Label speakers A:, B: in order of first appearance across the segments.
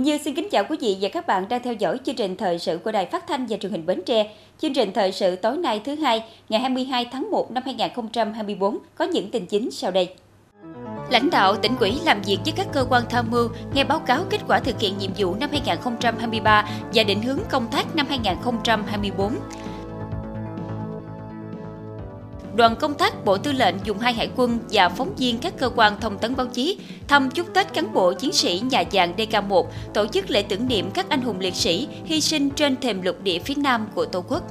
A: Quỳnh Như xin kính chào quý vị và các bạn đang theo dõi chương trình thời sự của Đài Phát thanh và Truyền hình Bến Tre. Chương trình thời sự tối nay thứ hai, ngày 22 tháng 1 năm 2024 có những tin chính sau đây. Lãnh đạo tỉnh ủy làm việc với các cơ quan tham mưu, nghe báo cáo kết quả thực hiện nhiệm vụ năm 2023 và định hướng công tác năm 2024 đoàn công tác, Bộ Tư lệnh dùng hai hải quân và phóng viên các cơ quan thông tấn báo chí thăm chúc Tết cán bộ chiến sĩ nhà dạng DK1 tổ chức lễ tưởng niệm các anh hùng liệt sĩ hy sinh trên thềm lục địa phía Nam của Tổ quốc.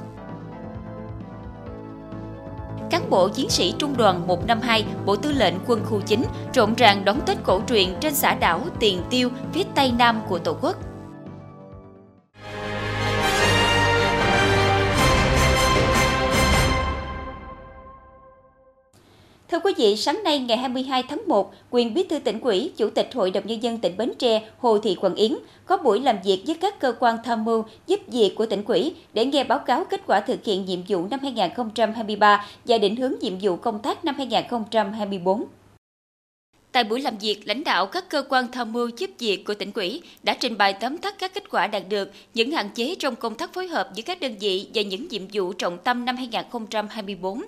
A: Cán bộ chiến sĩ Trung đoàn 152 Bộ Tư lệnh Quân khu 9 rộn ràng đón Tết cổ truyền trên xã đảo Tiền Tiêu, phía Tây Nam của Tổ quốc. Quý vị, sáng nay ngày 22 tháng 1, quyền bí thư tỉnh ủy, Chủ tịch Hội đồng Nhân dân tỉnh Bến Tre Hồ Thị Quận Yến có buổi làm việc với các cơ quan tham mưu giúp việc của tỉnh ủy để nghe báo cáo kết quả thực hiện nhiệm vụ năm 2023 và định hướng nhiệm vụ công tác năm 2024. Tại buổi làm việc, lãnh đạo các cơ quan tham mưu giúp việc của tỉnh ủy đã trình bày tóm tắt các kết quả đạt được, những hạn chế trong công tác phối hợp giữa các đơn vị và những nhiệm vụ trọng tâm năm 2024.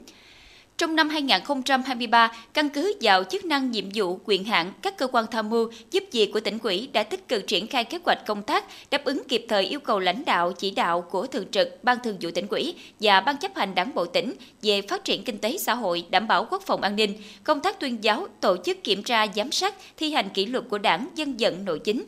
A: Trong năm 2023, căn cứ vào chức năng nhiệm vụ, quyền hạn, các cơ quan tham mưu, giúp việc của tỉnh ủy đã tích cực triển khai kế hoạch công tác, đáp ứng kịp thời yêu cầu lãnh đạo, chỉ đạo của Thường trực, Ban Thường vụ tỉnh ủy và Ban chấp hành Đảng bộ tỉnh về phát triển kinh tế xã hội, đảm bảo quốc phòng an ninh, công tác tuyên giáo, tổ chức kiểm tra, giám sát, thi hành kỷ luật của đảng, dân vận nội chính.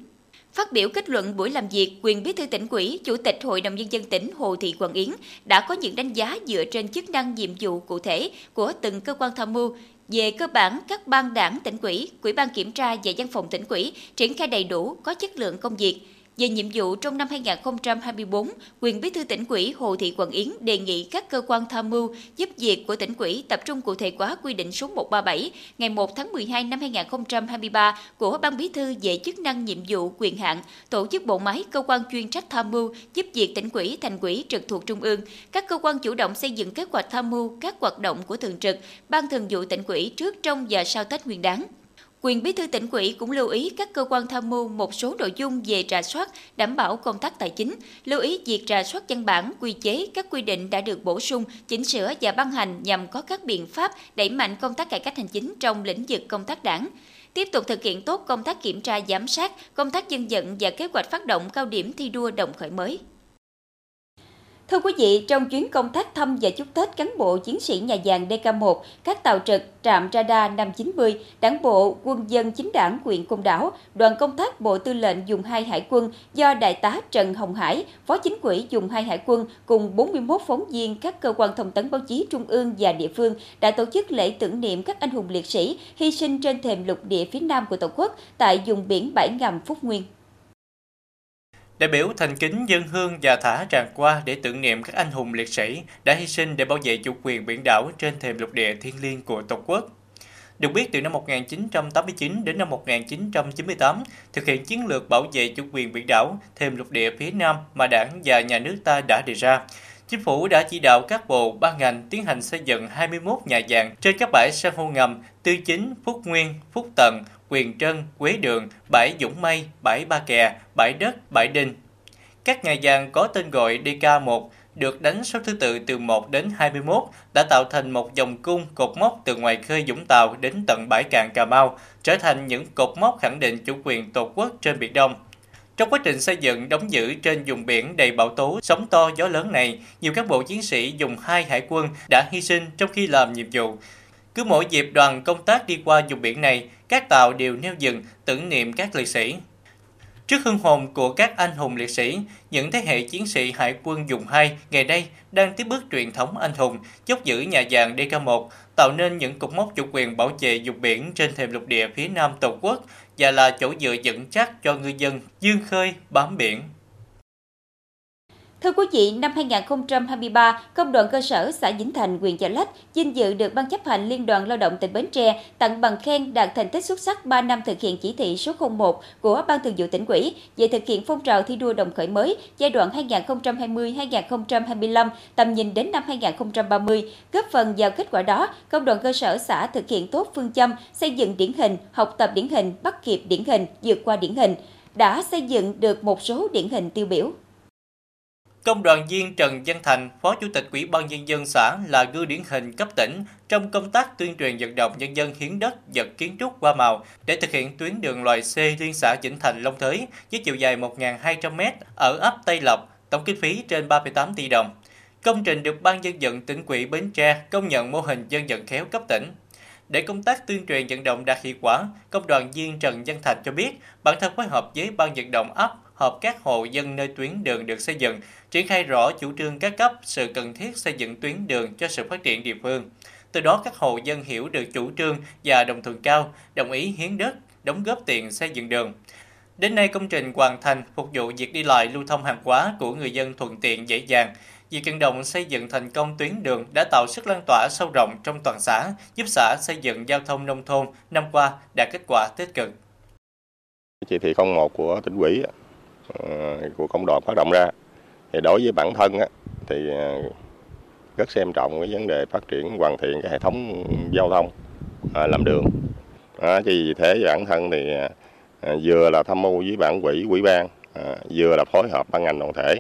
A: Phát biểu kết luận buổi làm việc, quyền bí thư tỉnh ủy, Chủ tịch Hội đồng Nhân dân tỉnh Hồ Thị Quảng Yến đã có những đánh giá dựa trên chức năng nhiệm vụ cụ thể của từng cơ quan tham mưu, về cơ bản, các ban đảng tỉnh ủy, quỹ ban kiểm tra và văn phòng tỉnh ủy triển khai đầy đủ, có chất lượng công việc, về nhiệm vụ trong năm 2024, quyền bí thư tỉnh ủy Hồ Thị Quận Yến đề nghị các cơ quan tham mưu giúp việc của tỉnh ủy tập trung cụ thể hóa quy định số 137 ngày 1 tháng 12 năm 2023 của Ban bí thư về chức năng nhiệm vụ quyền hạn, tổ chức bộ máy cơ quan chuyên trách tham mưu giúp việc tỉnh ủy, thành ủy trực thuộc trung ương, các cơ quan chủ động xây dựng kế hoạch tham mưu các hoạt động của thường trực, ban thường vụ tỉnh ủy trước, trong và sau Tết Nguyên đán. Quyền bí thư tỉnh ủy cũng lưu ý các cơ quan tham mưu một số nội dung về rà soát, đảm bảo công tác tài chính, lưu ý việc rà soát văn bản, quy chế, các quy định đã được bổ sung, chỉnh sửa và ban hành nhằm có các biện pháp đẩy mạnh công tác cải cách hành chính trong lĩnh vực công tác đảng tiếp tục thực hiện tốt công tác kiểm tra giám sát, công tác dân vận và kế hoạch phát động cao điểm thi đua đồng khởi mới. Thưa quý vị, trong chuyến công tác thăm và chúc Tết cán bộ chiến sĩ nhà giàn DK1, các tàu trực trạm radar 590, đảng bộ, quân dân chính đảng huyện Côn Đảo, đoàn công tác Bộ Tư lệnh dùng hai hải quân do Đại tá Trần Hồng Hải, Phó Chính ủy dùng hai hải quân cùng 41 phóng viên các cơ quan thông tấn báo chí trung ương và địa phương đã tổ chức lễ tưởng niệm các anh hùng liệt sĩ hy sinh trên thềm lục địa phía Nam của Tổ quốc tại vùng biển bãi ngầm Phúc Nguyên.
B: Đại biểu thành kính dân hương và thả tràn qua để tưởng niệm các anh hùng liệt sĩ đã hy sinh để bảo vệ chủ quyền biển đảo trên thềm lục địa thiêng liêng của Tổ quốc. Được biết, từ năm 1989 đến năm 1998, thực hiện chiến lược bảo vệ chủ quyền biển đảo, thêm lục địa phía Nam mà đảng và nhà nước ta đã đề ra, Chính phủ đã chỉ đạo các bộ, ban ngành tiến hành xây dựng 21 nhà vàng trên các bãi san hô ngầm Tư Chính, Phúc Nguyên, Phúc Tần, Quyền Trân, Quế Đường, bãi Dũng Mây, bãi Ba Kè, bãi Đất, bãi Đinh. Các nhà gian có tên gọi DK1 được đánh số thứ tự từ 1 đến 21 đã tạo thành một dòng cung cột mốc từ ngoài khơi Vũng Tàu đến tận bãi cạn Cà Mau, trở thành những cột mốc khẳng định chủ quyền tổ quốc trên Biển Đông. Trong quá trình xây dựng đóng giữ trên vùng biển đầy bão tố, sóng to gió lớn này, nhiều cán bộ chiến sĩ dùng hai hải quân đã hy sinh trong khi làm nhiệm vụ. Cứ mỗi dịp đoàn công tác đi qua vùng biển này, các tàu đều neo dừng tưởng niệm các liệt sĩ. Trước hương hồn của các anh hùng liệt sĩ, những thế hệ chiến sĩ hải quân dùng 2 ngày nay đang tiếp bước truyền thống anh hùng, chốt giữ nhà giàn DK1, tạo nên những cột mốc chủ quyền bảo vệ vùng biển trên thềm lục địa phía nam Tổ quốc và là chỗ dựa vững chắc cho ngư dân dương khơi bám biển.
A: Thưa quý vị, năm 2023, Công đoàn cơ sở xã Vĩnh Thành, huyện Chợ Lách vinh dự được Ban chấp hành Liên đoàn Lao động tỉnh Bến Tre tặng bằng khen đạt thành tích xuất sắc 3 năm thực hiện chỉ thị số 01 của Ban Thường vụ tỉnh ủy về thực hiện phong trào thi đua đồng khởi mới giai đoạn 2020-2025, tầm nhìn đến năm 2030. Góp phần vào kết quả đó, Công đoàn cơ sở xã thực hiện tốt phương châm xây dựng điển hình, học tập điển hình, bắt kịp điển hình, vượt qua điển hình đã xây dựng được một số điển hình tiêu biểu.
B: Công đoàn viên Trần Văn Thành, Phó Chủ tịch Ủy ban Nhân dân xã là gương điển hình cấp tỉnh trong công tác tuyên truyền vận động nhân dân hiến đất, vật kiến trúc qua màu để thực hiện tuyến đường loại C liên xã Vĩnh Thành Long Thới với chiều dài 1.200m ở ấp Tây Lộc, tổng kinh phí trên 38 tỷ đồng. Công trình được Ban dân vận tỉnh quỹ Bến Tre công nhận mô hình dân vận khéo cấp tỉnh. Để công tác tuyên truyền vận động đạt hiệu quả, công đoàn viên Trần Văn Thành cho biết bản thân phối hợp với ban vận động ấp hợp các hộ dân nơi tuyến đường được xây dựng, triển khai rõ chủ trương các cấp sự cần thiết xây dựng tuyến đường cho sự phát triển địa phương. Từ đó các hộ dân hiểu được chủ trương và đồng thuận cao, đồng ý hiến đất, đóng góp tiền xây dựng đường. Đến nay công trình hoàn thành phục vụ việc đi lại lưu thông hàng hóa của người dân thuận tiện dễ dàng. Việc vận động xây dựng thành công tuyến đường đã tạo sức lan tỏa sâu rộng trong toàn xã, giúp xã xây dựng giao thông nông thôn năm qua đạt kết quả tích cực.
C: Chỉ thị 01 của tỉnh ủy Ờ, của công đoàn phát động ra. Thì đối với bản thân á, thì ờ, rất xem trọng cái vấn đề phát triển hoàn thiện cái hệ thống giao thông à, làm đường. À, vì thế bản thân thì à, vừa là tham mưu với bản quỹ quỹ ban à, vừa là phối hợp ban ngành đoàn thể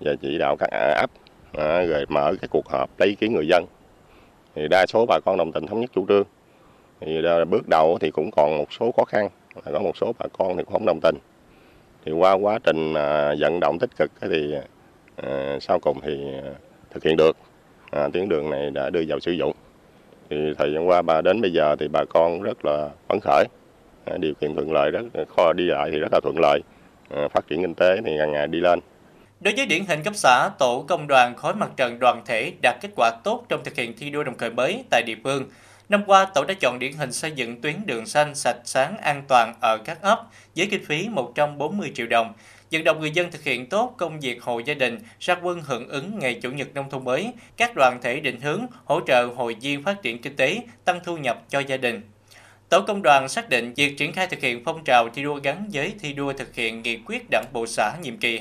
C: và chỉ đạo các ấp à, rồi mở cái cuộc họp lấy ý kiến người dân. Thì đa số bà con đồng tình thống nhất chủ trương. Thì bước đầu thì cũng còn một số khó khăn có một số bà con thì cũng không đồng tình thì qua quá trình à, vận động tích cực thì à, sau cùng thì à, thực hiện được. À, tuyến đường này đã đưa vào sử dụng. Thì thời gian qua bà đến bây giờ thì bà con rất là phấn khởi. À, điều kiện thuận lợi rất kho đi lại thì rất là thuận lợi. À, phát triển kinh tế thì ngày ngày đi lên.
B: Đối với điển hình cấp xã, tổ công đoàn khối mặt trận đoàn thể đạt kết quả tốt trong thực hiện thi đua đồng khởi mới tại địa phương. Năm qua, tổ đã chọn điển hình xây dựng tuyến đường xanh sạch sáng an toàn ở các ấp với kinh phí 140 triệu đồng, vận động người dân thực hiện tốt công việc hộ gia đình, ra quân hưởng ứng ngày Chủ nhật nông thôn mới, các đoàn thể định hướng hỗ trợ hội viên phát triển kinh tế, tăng thu nhập cho gia đình. Tổ công đoàn xác định việc triển khai thực hiện phong trào thi đua gắn với thi đua thực hiện nghị quyết Đảng bộ xã nhiệm kỳ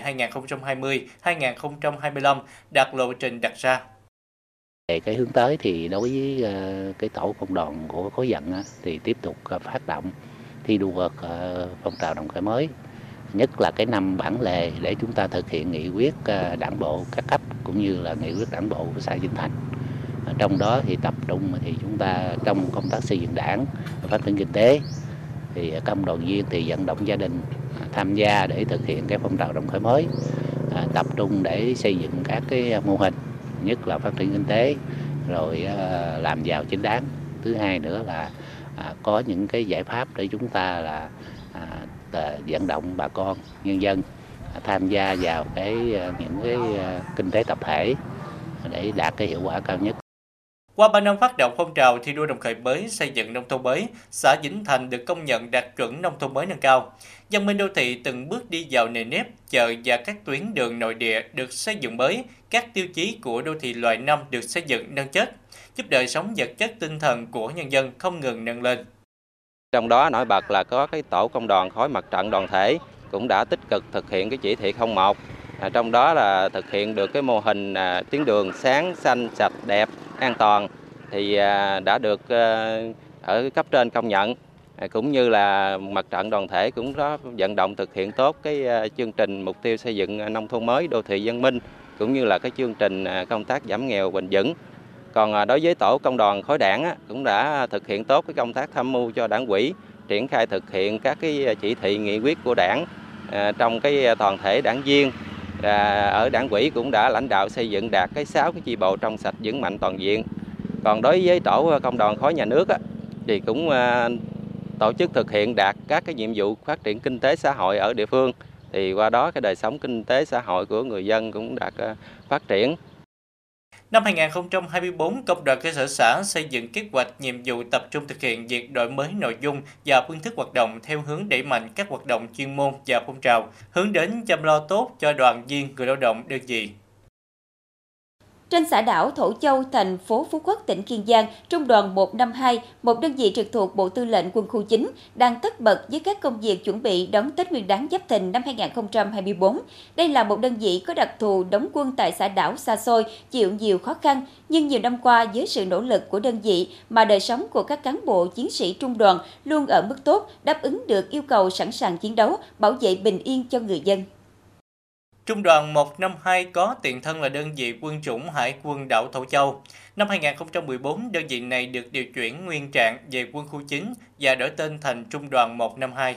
B: 2020-2025 đạt lộ trình đặt ra.
D: Về cái hướng tới thì đối với ờ, cái tổ công đoàn của khối dận thì tiếp tục ờ, phát động thi đua ờ, phong trào đồng khởi mới. Nhất là cái năm bản lề để chúng ta thực hiện nghị quyết đảng bộ các cấp cũng như là nghị quyết đảng bộ của xã Vĩnh Thành trong đó thì tập trung thì chúng ta trong công tác xây dựng đảng, phát triển kinh tế, thì công đoàn viên thì vận động gia đình à, tham gia để thực hiện cái phong trào đồng khởi mới. À, tập trung để xây dựng các cái mô hình nhất là phát triển kinh tế, rồi ờ, làm giàu chính đáng. Thứ hai nữa là à, có những cái giải pháp để chúng ta là à, vận động bà con, nhân dân à, tham gia vào cái ờ, những cái ờ, kinh tế tập thể để đạt cái hiệu quả cao nhất
B: qua 3 năm phát động phong trào thi đua đồng khởi mới xây dựng nông thôn mới, xã Vĩnh Thành được công nhận đạt chuẩn nông thôn mới nâng cao. Dân minh đô thị từng bước đi vào nề nếp, chợ và các tuyến đường nội địa được xây dựng mới, các tiêu chí của đô thị loại 5 được xây dựng nâng chất, giúp đời sống vật chất tinh thần của nhân dân không ngừng nâng lên.
E: Trong đó nổi bật là có cái tổ công đoàn khối mặt trận đoàn thể cũng đã tích cực thực hiện cái chỉ thị 01 À, trong đó là thực hiện được cái mô hình à, tuyến đường sáng, xanh, sạch, đẹp, an toàn. Thì à, đã được ở cấp trên công nhận. Cũng như là mặt trận đoàn thể cũng có vận động thực hiện tốt cái chương trình mục tiêu xây dựng nông thôn mới, đô thị văn minh, cũng như là cái chương trình công tác giảm nghèo bền vững. Còn đối với tổ công đoàn khối đảng cũng đã thực hiện tốt cái công tác tham mưu cho đảng quỹ triển khai thực hiện các cái chỉ thị, nghị quyết của đảng trong cái toàn thể đảng viên à, ở đảng quỹ cũng đã lãnh đạo xây dựng đạt cái 6 cái chi bộ trong sạch vững mạnh toàn diện. Còn đối với tổ ờ, công đoàn khối nhà nước á, thì cũng à, tổ chức thực hiện đạt các cái nhiệm vụ phát triển kinh tế xã hội ở địa phương thì qua đó cái đời sống kinh tế xã hội của người dân cũng đạt à, phát triển
B: Năm 2024, Công đoàn cơ sở xã xây dựng kế hoạch nhiệm vụ tập trung thực hiện việc đổi mới nội dung và phương thức hoạt động theo hướng đẩy mạnh các hoạt động chuyên môn và phong trào, hướng đến chăm lo tốt cho đoàn viên người lao động đơn vị.
A: Trên xã đảo Thổ Châu, thành phố Phú Quốc, tỉnh Kiên Giang, Trung đoàn 152, một đơn vị trực thuộc Bộ Tư lệnh Quân khu 9, đang tất bật với các công việc chuẩn bị đón Tết Nguyên đán Giáp Thìn năm 2024. Đây là một đơn vị có đặc thù đóng quân tại xã đảo xa xôi, chịu nhiều khó khăn, nhưng nhiều năm qua với sự nỗ lực của đơn vị mà đời sống của các cán bộ chiến sĩ trung đoàn luôn ở mức tốt, đáp ứng được yêu cầu sẵn sàng chiến đấu, bảo vệ bình yên cho người dân.
B: Trung đoàn 152 có tiền thân là đơn vị quân chủng Hải quân đảo Thổ Châu. Năm 2014, đơn vị này được điều chuyển nguyên trạng về quân khu 9 và đổi tên thành Trung đoàn 152.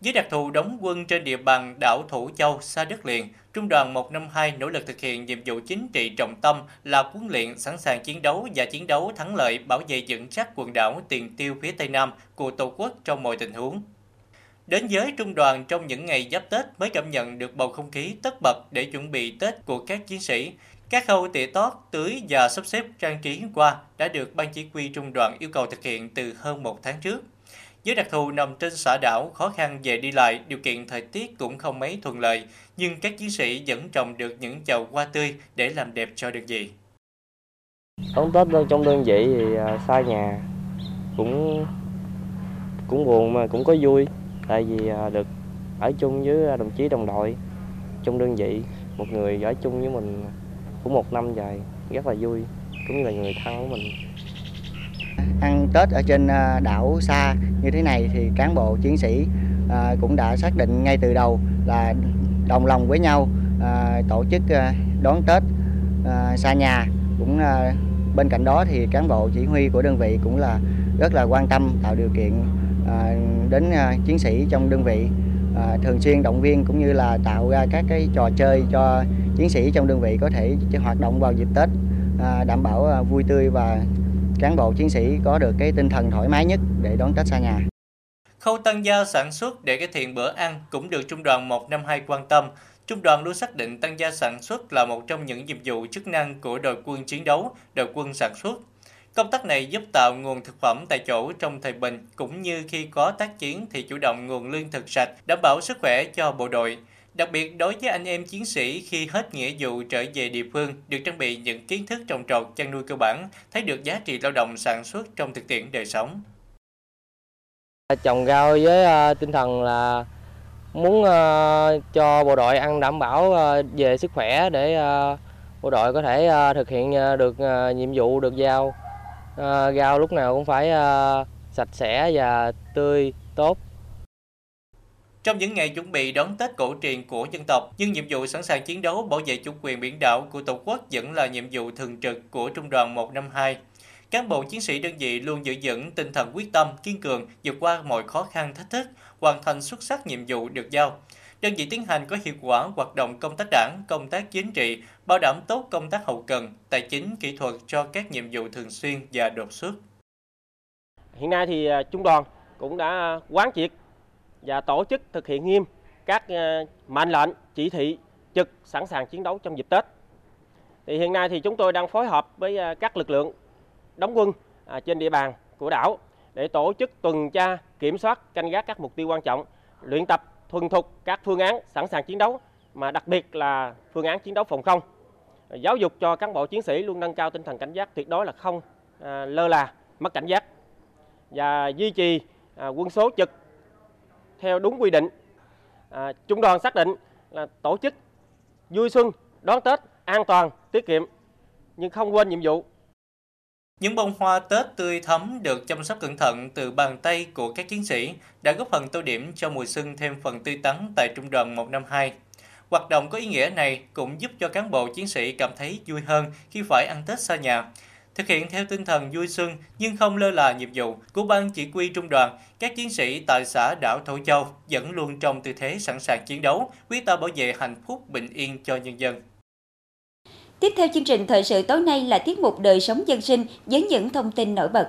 B: Với đặc thù đóng quân trên địa bàn đảo Thủ Châu xa đất liền, Trung đoàn 152 nỗ lực thực hiện nhiệm vụ chính trị trọng tâm là huấn luyện sẵn sàng chiến đấu và chiến đấu thắng lợi bảo vệ vững chắc quần đảo tiền tiêu phía Tây Nam của Tổ quốc trong mọi tình huống. Đến với trung đoàn trong những ngày giáp Tết mới cảm nhận được bầu không khí tất bật để chuẩn bị Tết của các chiến sĩ. Các khâu tỉa tót, tưới và sắp xếp trang trí qua đã được Ban Chỉ huy Trung đoàn yêu cầu thực hiện từ hơn một tháng trước. Với đặc thù nằm trên xã đảo, khó khăn về đi lại, điều kiện thời tiết cũng không mấy thuận lợi, nhưng các chiến sĩ vẫn trồng được những chậu hoa tươi để làm đẹp cho đơn vị.
F: Đón Tết trong đơn vị thì à, xa nhà, cũng cũng buồn mà cũng có vui tại vì à, được ở chung với à, đồng chí đồng đội trong đơn vị, một người ở chung với mình cũng một năm dài, rất là vui, cũng như là người thân của mình.
G: Ăn Tết ở trên à, đảo xa như thế này thì cán bộ chiến sĩ cũng đã xác định ngay từ đầu là đồng lòng với nhau tổ chức đón Tết xa nhà. Cũng bên cạnh đó thì cán bộ chỉ huy của đơn vị cũng là rất là quan tâm, tạo điều kiện À, đến à, chiến sĩ trong đơn vị à, thường xuyên động viên cũng như là tạo ra các cái trò chơi cho chiến sĩ trong đơn vị có thể hoạt động vào dịp Tết đảm bảo vui tươi và cán bộ chiến sĩ có được cái tinh thần thoải mái nhất để đón Tết xa nhà.
B: Khâu tăng gia sản xuất để cải thiện bữa ăn cũng được Trung đoàn 152 quan tâm. Trung đoàn luôn xác định tăng gia sản xuất là một trong những nhiệm vụ chức năng của đội quân chiến đấu, đội quân sản xuất. Công tác này giúp tạo nguồn thực phẩm tại chỗ trong thời bình, cũng như khi có tác chiến thì chủ động nguồn lương thực sạch, đảm bảo sức khỏe cho bộ đội. Đặc biệt đối với anh em chiến sĩ khi hết nghĩa vụ trở về địa phương được trang bị những kiến thức trồng trọt chăn nuôi cơ bản, thấy được giá trị lao động sản xuất trong thực tiễn đời sống.
F: Trồng rau với ờ, tinh thần là muốn ờ, cho bộ đội ăn đảm bảo ờ, về sức khỏe để bộ đội có thể thực hiện được nhiệm vụ được giao à, rau lúc nào cũng phải à, sạch sẽ và tươi tốt
B: trong những ngày chuẩn bị đón Tết cổ truyền của dân tộc, nhưng nhiệm vụ sẵn sàng chiến đấu bảo vệ chủ quyền biển đảo của Tổ quốc vẫn là nhiệm vụ thường trực của Trung đoàn 152. Cán bộ chiến sĩ đơn vị luôn giữ vững tinh thần quyết tâm, kiên cường, vượt qua mọi khó khăn thách thức, hoàn thành xuất sắc nhiệm vụ được giao đơn vị tiến hành có hiệu quả hoạt động công tác đảng, công tác chính trị, bảo đảm tốt công tác hậu cần, tài chính, kỹ thuật cho các nhiệm vụ thường xuyên và đột xuất.
H: Hiện nay thì à, trung đoàn cũng đã quán triệt và tổ chức thực hiện nghiêm các à, mệnh lệnh, chỉ thị trực sẵn sàng chiến đấu trong dịp Tết. Thì hiện nay thì chúng tôi đang phối hợp với à, các lực lượng đóng quân trên địa bàn của đảo để tổ chức tuần tra, kiểm soát, canh gác các mục tiêu quan trọng, luyện tập thuần thục các phương án sẵn sàng chiến đấu mà đặc biệt là phương án chiến đấu phòng không. Giáo dục cho cán bộ chiến sĩ luôn nâng cao tinh thần cảnh giác tuyệt đối là không à, lơ là mất cảnh giác. Và duy trì à, quân số trực theo đúng quy định. À, trung đoàn xác định là tổ chức vui xuân đón tết an toàn tiết kiệm nhưng không quên nhiệm vụ
B: những bông hoa Tết tươi thắm được chăm sóc cẩn thận từ bàn tay của các chiến sĩ đã góp phần tô điểm cho mùa xuân thêm phần tươi tắn tại Trung đoàn 152. Hoạt động có ý nghĩa này cũng giúp cho cán bộ chiến sĩ cảm thấy vui hơn khi phải ăn Tết xa nhà. Thực hiện theo tinh thần vui xuân nhưng không lơ là nhiệm vụ của ban chỉ huy trung đoàn, các chiến sĩ tại xã đảo Thổ Châu vẫn luôn trong tư thế sẵn sàng chiến đấu, quyết tâm bảo vệ hạnh phúc bình yên cho nhân dân.
A: Tiếp theo chương trình thời sự tối nay là tiết mục đời sống dân sinh với những thông tin nổi bật.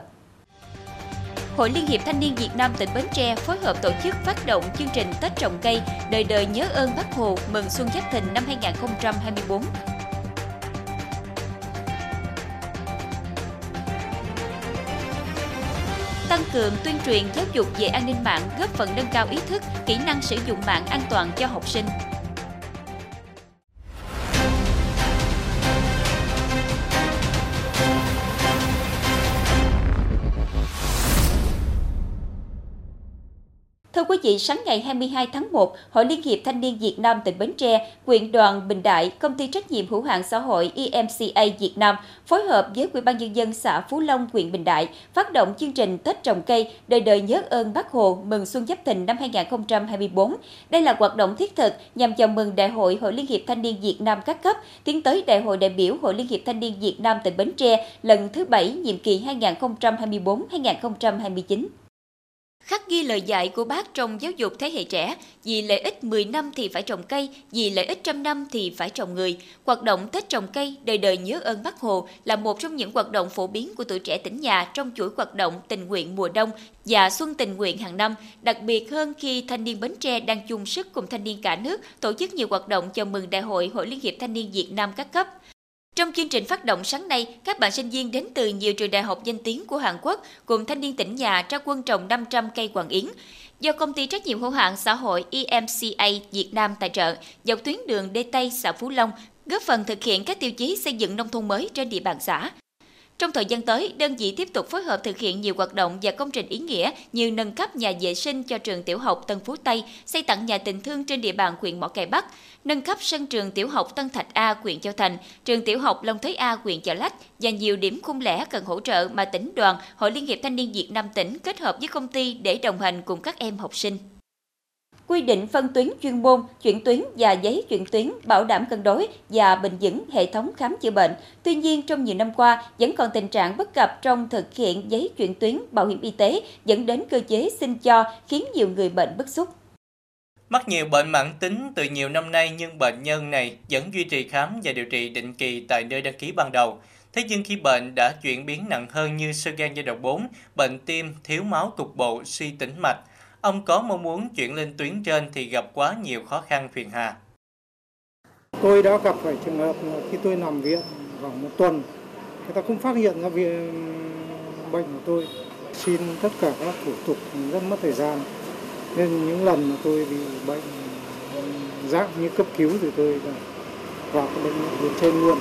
A: Hội Liên hiệp Thanh niên Việt Nam tỉnh Bến Tre phối hợp tổ chức phát động chương trình Tết trồng cây đời đời nhớ ơn Bác Hồ mừng Xuân Giáp Thìn năm 2024. Tăng cường tuyên truyền giáo dục về an ninh mạng góp phần nâng cao ý thức, kỹ năng sử dụng mạng an toàn cho học sinh. Quý vị, sáng ngày 22 tháng 1, Hội Liên hiệp Thanh niên Việt Nam tỉnh Bến Tre, quyện đoàn Bình Đại, công ty trách nhiệm hữu hạn xã hội EMCA Việt Nam phối hợp với Ủy ban nhân dân xã Phú Long, huyện Bình Đại phát động chương trình Tết trồng cây đời đời nhớ ơn Bác Hồ mừng xuân Giáp Thìn năm 2024. Đây là hoạt động thiết thực nhằm chào mừng Đại hội Hội Liên hiệp Thanh niên Việt Nam các cấp tiến tới Đại hội đại biểu Hội Liên hiệp Thanh niên Việt Nam tỉnh Bến Tre lần thứ 7 nhiệm kỳ 2024-2029. Khắc ghi lời dạy của bác trong giáo dục thế hệ trẻ, vì lợi ích 10 năm thì phải trồng cây, vì lợi ích trăm năm thì phải trồng người. Hoạt động Tết trồng cây, đời đời nhớ ơn bác Hồ là một trong những hoạt động phổ biến của tuổi trẻ tỉnh nhà trong chuỗi hoạt động tình nguyện mùa đông và xuân tình nguyện hàng năm, đặc biệt hơn khi thanh niên Bến Tre đang chung sức cùng thanh niên cả nước tổ chức nhiều hoạt động chào mừng Đại hội Hội Liên hiệp Thanh niên Việt Nam các cấp. Trong chương trình phát động sáng nay, các bạn sinh viên đến từ nhiều trường đại học danh tiếng của Hàn Quốc cùng thanh niên tỉnh nhà trao quân trồng 500 cây quảng yến. Do công ty trách nhiệm hữu hạn xã hội EMCA Việt Nam tài trợ, dọc tuyến đường Đê Tây xã Phú Long, góp phần thực hiện các tiêu chí xây dựng nông thôn mới trên địa bàn xã. Trong thời gian tới, đơn vị tiếp tục phối hợp thực hiện nhiều hoạt động và công trình ý nghĩa như nâng cấp nhà vệ sinh cho trường tiểu học Tân Phú Tây, xây tặng nhà tình thương trên địa bàn huyện Mỏ Cày Bắc, nâng cấp sân trường tiểu học Tân Thạch A, huyện Châu Thành, trường tiểu học Long Thới A, huyện Chợ Lách và nhiều điểm khung lẻ cần hỗ trợ mà tỉnh đoàn, Hội Liên hiệp Thanh niên Việt Nam tỉnh kết hợp với công ty để đồng hành cùng các em học sinh quy định phân tuyến chuyên môn, chuyển tuyến và giấy chuyển tuyến bảo đảm cân đối và bình vững hệ thống khám chữa bệnh. Tuy nhiên, trong nhiều năm qua, vẫn còn tình trạng bất cập trong thực hiện giấy chuyển tuyến bảo hiểm y tế dẫn đến cơ chế xin cho khiến nhiều người bệnh bức xúc.
B: Mắc nhiều bệnh mãn tính từ nhiều năm nay nhưng bệnh nhân này vẫn duy trì khám và điều trị định kỳ tại nơi đăng ký ban đầu. Thế nhưng khi bệnh đã chuyển biến nặng hơn như sơ gan giai đoạn 4, bệnh tim, thiếu máu cục bộ, suy tĩnh mạch, Ông có mong muốn chuyển lên tuyến trên thì gặp quá nhiều khó khăn phiền hà.
I: Tôi đã gặp phải trường hợp khi tôi nằm viện khoảng một tuần, người ta không phát hiện ra viện bệnh của tôi. Xin tất cả các thủ tục rất mất thời gian. Nên những lần mà tôi bị bệnh dạng như cấp cứu thì tôi vào cái bệnh viện trên luôn.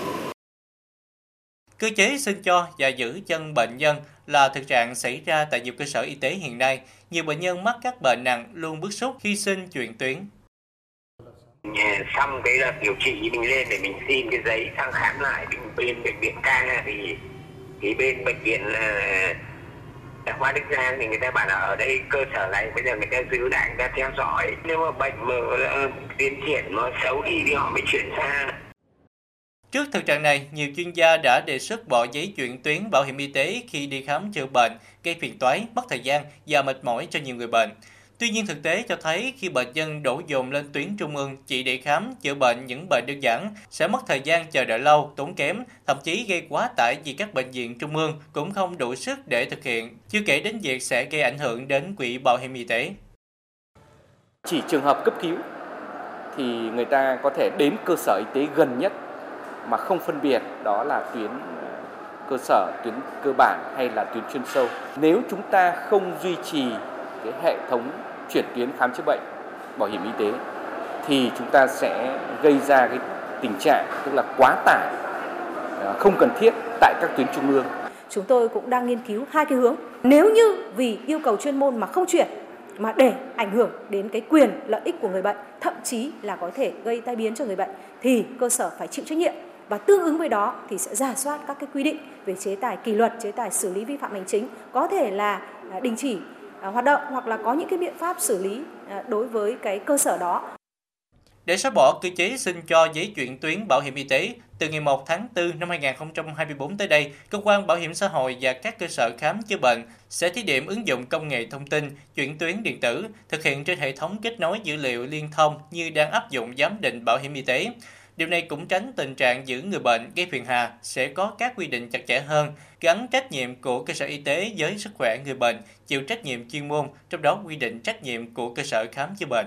B: Cơ chế xin cho và giữ chân bệnh nhân là thực trạng xảy ra tại nhiều cơ sở y tế hiện nay. Nhiều bệnh nhân mắc các bệnh nặng luôn bức xúc khi xin chuyển tuyến.
J: Xong cái đợt điều trị mình lên để mình xin cái giấy sang khám lại bên, bên bệnh viện ca thì thì bên bệnh viện là khoa Đức Giang thì người ta bảo là ở đây cơ sở này bây giờ người ta giữ lại người ta theo dõi nếu mà bệnh mà ờ, tiến triển nó xấu đi thì họ mới chuyển sang
B: Trước thực trạng này, nhiều chuyên gia đã đề xuất bỏ giấy chuyển tuyến bảo hiểm y tế khi đi khám chữa bệnh, gây phiền toái, mất thời gian và mệt mỏi cho nhiều người bệnh. Tuy nhiên thực tế cho thấy khi bệnh nhân đổ dồn lên tuyến trung ương chỉ để khám chữa bệnh những bệnh đơn giản sẽ mất thời gian chờ đợi lâu, tốn kém, thậm chí gây quá tải vì các bệnh viện trung ương cũng không đủ sức để thực hiện, chưa kể đến việc sẽ gây ảnh hưởng đến quỹ bảo hiểm y tế.
K: Chỉ trường hợp cấp cứu thì người ta có thể đến cơ sở y tế gần nhất mà không phân biệt đó là tuyến ờ, cơ sở, tuyến cơ bản hay là tuyến chuyên sâu. Nếu chúng ta không duy trì cái hệ thống chuyển tuyến khám chữa bệnh bảo hiểm y tế thì chúng ta sẽ gây ra cái tình trạng tức là quá tải ờ, không cần thiết tại các tuyến trung ương.
L: Chúng tôi cũng đang nghiên cứu hai cái hướng. Nếu như vì yêu cầu chuyên môn mà không chuyển mà để ảnh hưởng đến cái quyền lợi ích của người bệnh, thậm chí là có thể gây tai biến cho người bệnh thì cơ sở phải chịu trách nhiệm và tương ứng với đó thì sẽ giả soát các cái quy định về chế tài kỷ luật, chế tài xử lý vi phạm hành chính, có thể là à, đình chỉ à, hoạt động hoặc là có những cái biện pháp xử lý à, đối với cái cơ sở đó.
B: Để xóa bỏ cơ chế xin cho giấy chuyển tuyến bảo hiểm y tế, từ ngày 1 tháng 4 năm 2024 tới đây, Cơ quan Bảo hiểm xã hội và các cơ sở khám chữa bệnh sẽ thí điểm ứng dụng công nghệ thông tin, chuyển tuyến điện tử, thực hiện trên hệ thống kết nối dữ liệu liên thông như đang áp dụng giám định bảo hiểm y tế. Điều này cũng tránh tình trạng giữ người bệnh gây phiền hà, sẽ có các quy định chặt chẽ hơn, gắn trách nhiệm của cơ sở y tế với sức khỏe người bệnh, chịu trách nhiệm chuyên môn, trong đó quy định trách nhiệm của cơ sở khám chữa bệnh.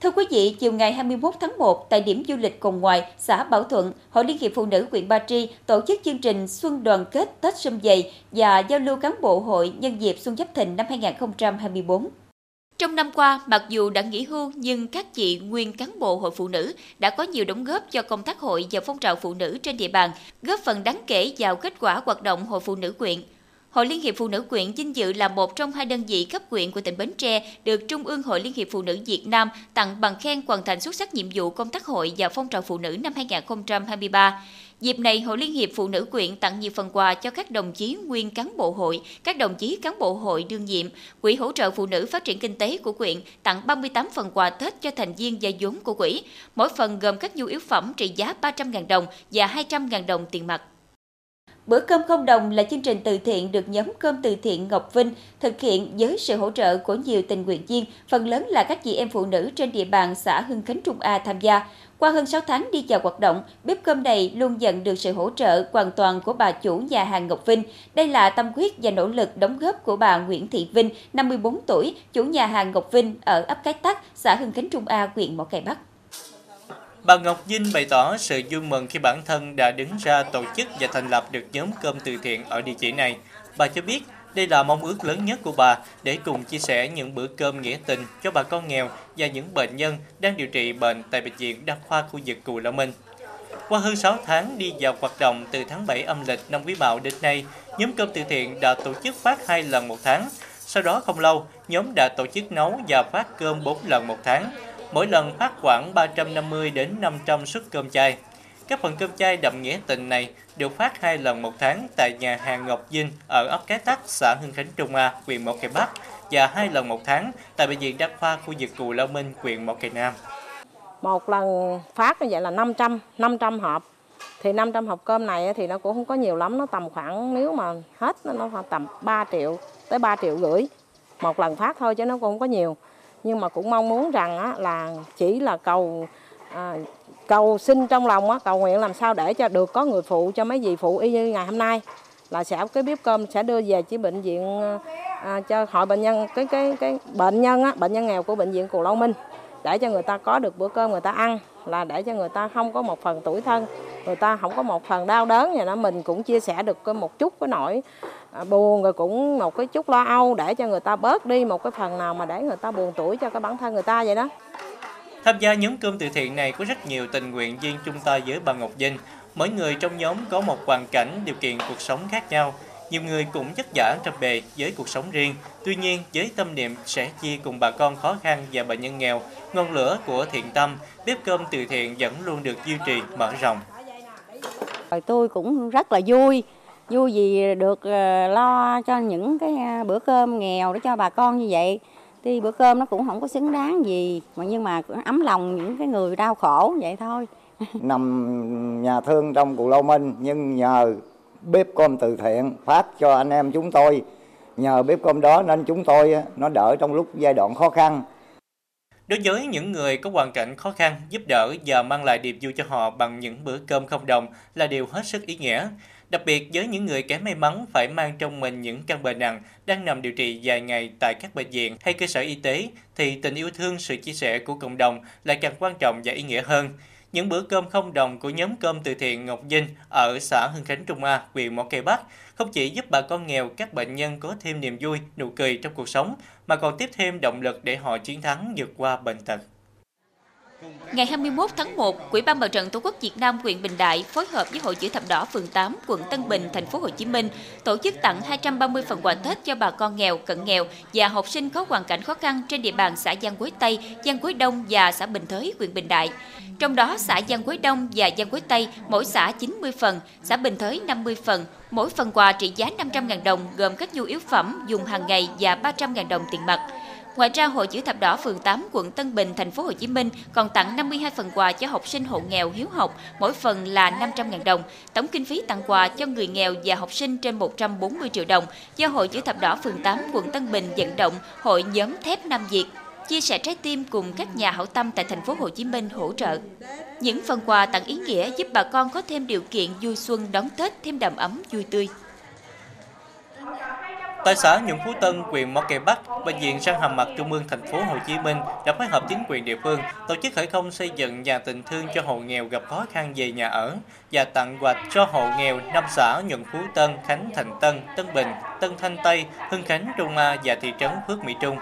A: Thưa quý vị, chiều ngày 21 tháng 1, tại điểm du lịch Cồn Ngoài, xã Bảo Thuận, Hội Liên hiệp Phụ nữ huyện Ba Tri tổ chức chương trình Xuân đoàn kết Tết Sâm Dày và giao lưu cán bộ hội nhân dịp Xuân Giáp Thìn năm 2024. Trong năm qua, mặc dù đã nghỉ hưu nhưng các chị nguyên cán bộ hội phụ nữ đã có nhiều đóng góp cho công tác hội và phong trào phụ nữ trên địa bàn, góp phần đáng kể vào kết quả hoạt động hội phụ nữ quyện. Hội Liên hiệp Phụ nữ quyện vinh dự là một trong hai đơn vị cấp quyện của tỉnh Bến Tre được Trung ương Hội Liên hiệp Phụ nữ Việt Nam tặng bằng khen hoàn thành xuất sắc nhiệm vụ công tác hội và phong trào phụ nữ năm 2023. Dịp này, Hội Liên hiệp Phụ nữ quyện tặng nhiều phần quà cho các đồng chí nguyên cán bộ hội, các đồng chí cán bộ hội đương nhiệm. Quỹ hỗ trợ phụ nữ phát triển kinh tế của quyện tặng 38 phần quà Tết cho thành viên và vốn của quỹ. Mỗi phần gồm các nhu yếu phẩm trị giá 300.000 đồng và 200.000 đồng tiền mặt. Bữa cơm không đồng là chương trình từ thiện được nhóm cơm từ thiện Ngọc Vinh thực hiện với sự hỗ trợ của nhiều tình nguyện viên, phần lớn là các chị em phụ nữ trên địa bàn xã Hưng Khánh Trung A tham gia. Qua hơn 6 tháng đi vào hoạt động, bếp cơm này luôn nhận được sự hỗ trợ hoàn toàn của bà chủ nhà hàng Ngọc Vinh. Đây là tâm huyết và nỗ lực đóng góp của bà Nguyễn Thị Vinh, 54 tuổi, chủ nhà hàng Ngọc Vinh ở ấp Cái Tắc, xã Hưng Khánh Trung A, huyện Mỏ Cày Bắc.
B: Bà Ngọc Vinh bày tỏ sự vui mừng khi bản thân đã đứng ra tổ chức và thành lập được nhóm cơm từ thiện ở địa chỉ này. Bà cho biết đây là mong ước lớn nhất của bà để cùng chia sẻ những bữa cơm nghĩa tình cho bà con nghèo và những bệnh nhân đang điều trị bệnh tại Bệnh viện Đa khoa khu vực Cù Lao Minh. Qua hơn 6 tháng đi vào hoạt động từ tháng 7 âm lịch năm Quý Mão đến nay, nhóm cơm từ thiện đã tổ chức phát hai lần một tháng. Sau đó không lâu, nhóm đã tổ chức nấu và phát cơm 4 lần một tháng mỗi lần phát khoảng 350 đến 500 suất cơm chay. Các phần cơm chay đậm nghĩa tình này được phát hai lần một tháng tại nhà hàng Ngọc Vinh ở ấp Cái Tắc, xã Hưng Khánh Trung A, huyện Mộc Cày Bắc và hai lần một tháng tại bệnh viện đa khoa khu vực Cù Lao Minh, huyện Mộc Cày Nam.
M: Một lần phát như vậy là 500, 500 hộp. Thì 500 hộp cơm này thì nó cũng không có nhiều lắm, nó tầm khoảng nếu mà hết nó khoảng tầm 3 triệu tới 3 triệu rưỡi một lần phát thôi chứ nó cũng không có nhiều nhưng mà cũng mong muốn rằng á, là chỉ là cầu à, cầu xin trong lòng á, cầu nguyện làm sao để cho được có người phụ cho mấy vị phụ y như ngày hôm nay. Là sẽ cái bếp cơm sẽ đưa về chỉ bệnh viện à, cho hội bệnh nhân cái cái cái bệnh nhân á, bệnh nhân nghèo của bệnh viện Cù Lao Minh. Để cho người ta có được bữa cơm người ta ăn là để cho người ta không có một phần tuổi thân người ta không có một phần đau đớn vậy đó. Mình cũng chia sẻ được một chút cái nỗi buồn rồi cũng một cái chút lo âu để cho người ta bớt đi một cái phần nào mà để người ta buồn tuổi cho cái bản thân người ta vậy đó.
B: Tham gia nhóm cơm từ thiện này có rất nhiều tình nguyện viên chung tay với bà Ngọc Vinh. Mỗi người trong nhóm có một hoàn cảnh, điều kiện cuộc sống khác nhau. Nhiều người cũng vất vả trong bề với cuộc sống riêng. Tuy nhiên, với tâm niệm sẽ chia cùng bà con khó khăn và bệnh nhân nghèo, ngọn lửa của thiện tâm, bếp cơm từ thiện vẫn luôn được duy trì, mở rộng.
N: Tôi cũng rất là vui vui vì được ờ, lo cho những cái ờ, bữa cơm nghèo để cho bà con như vậy. Thì bữa cơm nó cũng không có xứng đáng gì mà nhưng mà ấm lòng những cái người đau khổ vậy thôi.
O: Nằm nhà thương trong Cù Lao Minh nhưng nhờ bếp cơm từ thiện phát cho anh em chúng tôi. Nhờ bếp cơm đó nên chúng tôi nó đỡ trong lúc giai đoạn khó khăn.
B: Đối với những người có hoàn cảnh khó khăn, giúp đỡ và mang lại niềm vui cho họ bằng những bữa cơm không đồng là điều hết sức ý nghĩa. Đặc biệt với những người kém may mắn phải mang trong mình những căn bệnh nặng đang nằm điều trị dài ngày tại các bệnh viện hay cơ sở y tế thì tình yêu thương sự chia sẻ của cộng đồng lại càng quan trọng và ý nghĩa hơn. Những bữa cơm không đồng của nhóm cơm từ thiện Ngọc Vinh ở xã Hưng Khánh Trung A, huyện Mỏ Cây Bắc không chỉ giúp bà con nghèo, các bệnh nhân có thêm niềm vui, nụ cười trong cuộc sống, mà còn tiếp thêm động lực để họ chiến thắng vượt qua bệnh tật.
A: Ngày 21 tháng 1, Quỹ ban Mặt trận Tổ quốc Việt Nam huyện Bình Đại phối hợp với Hội chữ thập đỏ phường 8, quận Tân Bình, thành phố Hồ Chí Minh tổ chức tặng 230 phần quà Tết cho bà con nghèo, cận nghèo và học sinh có hoàn cảnh khó khăn trên địa bàn xã Giang Quế Tây, Giang Quế Đông và xã Bình Thới, huyện Bình Đại. Trong đó, xã Giang Quế Đông và Giang Quế Tây mỗi xã 90 phần, xã Bình Thới 50 phần, mỗi phần quà trị giá 500.000 đồng gồm các nhu yếu phẩm dùng hàng ngày và 300.000 đồng tiền mặt. Ngoài ra, Hội chữ thập đỏ phường 8 quận Tân Bình thành phố Hồ Chí Minh còn tặng 52 phần quà cho học sinh hộ nghèo hiếu học, mỗi phần là 500.000 đồng. Tổng kinh phí tặng quà cho người nghèo và học sinh trên 140 triệu đồng do Hội chữ thập đỏ phường 8 quận Tân Bình vận động Hội nhóm thép Nam Việt chia sẻ trái tim cùng các nhà hảo tâm tại thành phố Hồ Chí Minh hỗ trợ. Những phần quà tặng ý nghĩa giúp bà con có thêm điều kiện vui xuân đón Tết thêm đầm ấm vui tươi.
B: Tại xã Nhuận Phú Tân, huyện Mỏ Cày Bắc, bệnh viện răng hàm mặt Trung ương thành phố Hồ Chí Minh đã phối hợp chính quyền địa phương tổ chức khởi công xây dựng nhà tình thương cho hộ nghèo gặp khó khăn về nhà ở và tặng quà cho hộ nghèo năm xã Nhuận Phú Tân, Khánh Thành Tân, Tân Bình, Tân Thanh Tây, Hưng Khánh, Trung A và thị trấn Phước Mỹ Trung.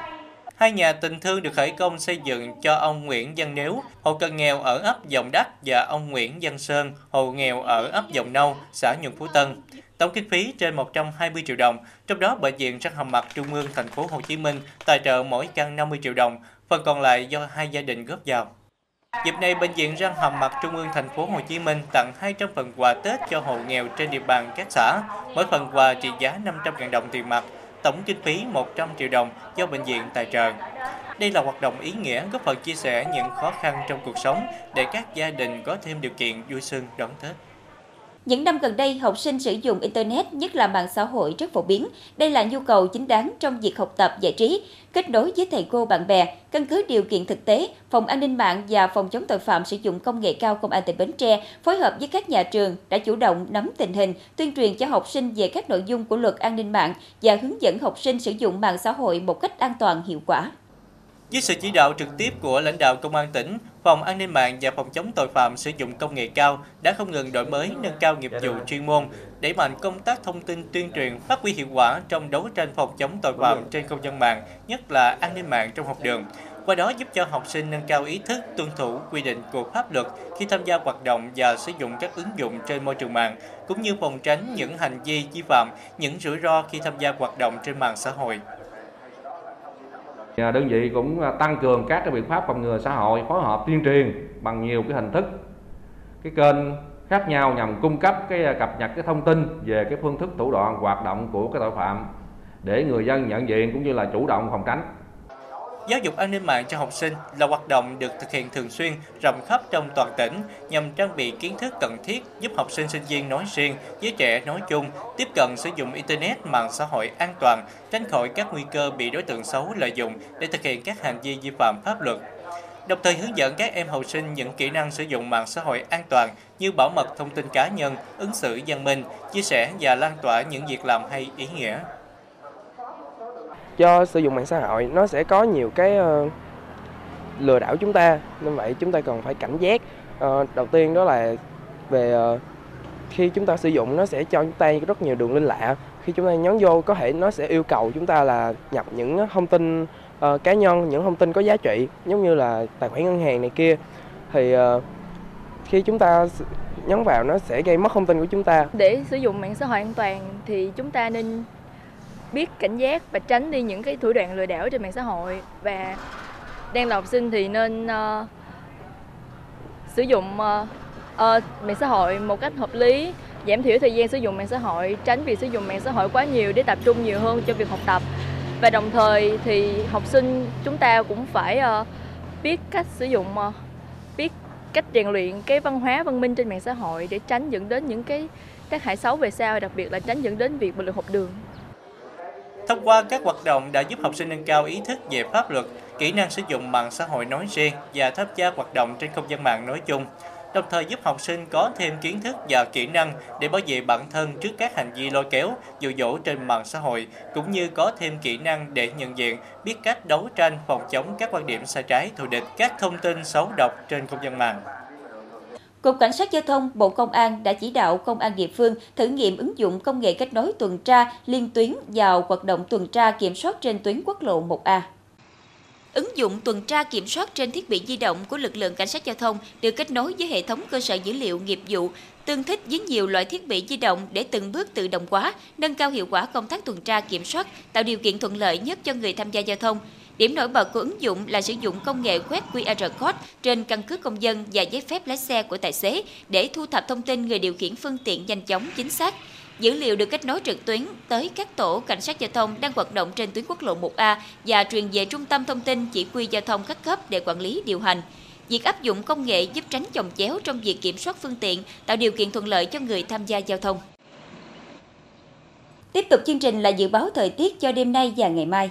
B: Hai nhà tình thương được khởi công xây dựng cho ông Nguyễn Văn Nếu, hộ cận nghèo ở ấp Dòng Đắc và ông Nguyễn Văn Sơn, hộ nghèo ở ấp Dòng Nâu, xã Nhuận Phú Tân. Tổng kinh phí trên 120 triệu đồng, trong đó bệnh viện răng hàm mặt Trung ương thành phố Hồ Chí Minh tài trợ mỗi căn 50 triệu đồng, phần còn lại do hai gia đình góp vào. Dịp này, Bệnh viện răng hàm mặt Trung ương thành phố Hồ Chí Minh tặng 200 phần quà Tết cho hộ nghèo trên địa bàn các xã, mỗi phần quà trị giá 500.000 đồng tiền mặt, tổng kinh phí 100 triệu đồng do bệnh viện tài trợ. Đây là hoạt động ý nghĩa góp phần chia sẻ những khó khăn trong cuộc sống để các gia đình có thêm điều kiện vui xuân đón Tết.
A: Những năm gần đây, học sinh sử dụng Internet, nhất là mạng xã hội rất phổ biến. Đây là nhu cầu chính đáng trong việc học tập giải trí, kết nối với thầy cô bạn bè. Căn cứ điều kiện thực tế, Phòng An ninh mạng và Phòng chống tội phạm sử dụng công nghệ cao Công an tỉnh Bến Tre phối hợp với các nhà trường đã chủ động nắm tình hình, tuyên truyền cho học sinh về các nội dung của luật an ninh mạng và hướng dẫn học sinh sử dụng mạng xã hội một cách an toàn hiệu quả.
B: Với sự chỉ đạo trực tiếp của lãnh đạo Công an tỉnh, Phòng An ninh mạng và Phòng chống tội phạm sử dụng công nghệ cao đã không ngừng đổi mới, nâng cao nghiệp vụ chuyên môn, đẩy mạnh công tác thông tin tuyên truyền, phát huy hiệu quả trong đấu tranh phòng chống tội phạm trên không gian mạng, nhất là an ninh mạng trong học đường. Qua đó giúp cho học sinh nâng cao ý thức tuân thủ quy định của pháp luật khi tham gia hoạt động và sử dụng các ứng dụng trên môi trường mạng, cũng như phòng tránh những hành vi vi phạm, những rủi ro khi tham gia hoạt động trên mạng xã hội.
P: Đơn vị cũng à, tăng cường các cái biện pháp phòng ngừa xã hội, phối hợp tuyên truyền bằng nhiều cái hình thức, cái kênh khác nhau nhằm cung cấp cái à, cập nhật cái thông tin về cái phương thức thủ đoạn hoạt động của cái tội phạm để người dân nhận diện cũng như là chủ động phòng tránh.
B: Giáo dục an ninh mạng cho học sinh là hoạt động được thực hiện thường xuyên, rộng khắp trong toàn tỉnh nhằm trang bị kiến thức cần thiết giúp học sinh sinh viên nói riêng, giới trẻ nói chung tiếp cận sử dụng Internet, mạng xã hội an toàn, tránh khỏi các nguy cơ bị đối tượng xấu lợi dụng để thực hiện các hành vi vi phạm pháp luật. Đồng thời hướng dẫn các em học sinh những kỹ năng sử dụng mạng xã hội an toàn như bảo mật thông tin cá nhân, ứng xử văn minh, chia sẻ và lan tỏa những việc làm hay ý nghĩa
Q: do sử dụng mạng xã hội nó sẽ có nhiều cái uh, lừa đảo chúng ta. Nên vậy chúng ta cần phải cảnh giác. Uh, đầu tiên đó là về uh, khi chúng ta sử dụng nó sẽ cho chúng ta rất nhiều đường link lạ. Khi chúng ta nhấn vô có thể nó sẽ yêu cầu chúng ta là nhập những thông tin uh, cá nhân những thông tin có giá trị giống như là tài khoản ngân hàng này kia. Thì uh, khi chúng ta nhấn vào nó sẽ gây mất thông tin của chúng ta.
R: Để sử dụng mạng xã hội an toàn thì chúng ta nên biết cảnh giác và tránh đi những cái thủ đoạn lừa đảo trên mạng xã hội. Và đang là học sinh thì nên uh, sử dụng uh, uh, mạng xã hội một cách hợp lý giảm thiểu thời gian sử dụng mạng xã hội tránh việc sử dụng mạng xã hội quá nhiều để tập trung nhiều hơn cho việc học tập. Và đồng thời thì học sinh chúng ta cũng phải uh, biết cách sử dụng uh, biết cách rèn luyện cái văn hóa văn minh trên mạng xã hội để tránh dẫn đến những cái tác hại xấu về sau đặc biệt là tránh dẫn đến việc bạo lực học đường.
B: Thông qua các hoạt động đã giúp học sinh nâng cao ý thức về pháp luật, kỹ năng sử dụng mạng xã hội nói riêng và tham gia hoạt động trên không gian mạng nói chung, đồng thời giúp học sinh có thêm kiến thức và kỹ năng để bảo vệ bản thân trước các hành vi lôi kéo, dụ dỗ trên mạng xã hội, cũng như có thêm kỹ năng để nhận diện, biết cách đấu tranh phòng chống các quan điểm sai trái, thù địch, các thông tin xấu độc trên không gian mạng.
A: Cục Cảnh sát Giao thông, Bộ Công an đã chỉ đạo công an địa phương thử nghiệm ứng dụng công nghệ kết nối tuần tra liên tuyến vào hoạt động tuần tra kiểm soát trên tuyến quốc lộ 1A. Ứng dụng tuần tra kiểm soát trên thiết bị di động của lực lượng cảnh sát giao thông được kết nối với hệ thống cơ sở dữ liệu nghiệp vụ, tương thích với nhiều loại thiết bị di động để từng bước tự động hóa, nâng cao hiệu quả công tác tuần tra kiểm soát, tạo điều kiện thuận lợi nhất cho người tham gia giao thông. Điểm nổi bật của ứng dụng là sử dụng công nghệ quét QR code trên căn cước công dân và giấy phép lái xe của tài xế để thu thập thông tin người điều khiển phương tiện nhanh chóng chính xác. Dữ liệu được kết nối trực tuyến tới các tổ cảnh sát giao thông đang hoạt động trên tuyến quốc lộ 1A và truyền về trung tâm thông tin chỉ huy giao thông các cấp để quản lý điều hành. Việc áp dụng công nghệ giúp tránh chồng chéo trong việc kiểm soát phương tiện, tạo điều kiện thuận lợi cho người tham gia giao thông. Tiếp tục chương trình là dự báo thời tiết cho đêm nay và ngày mai.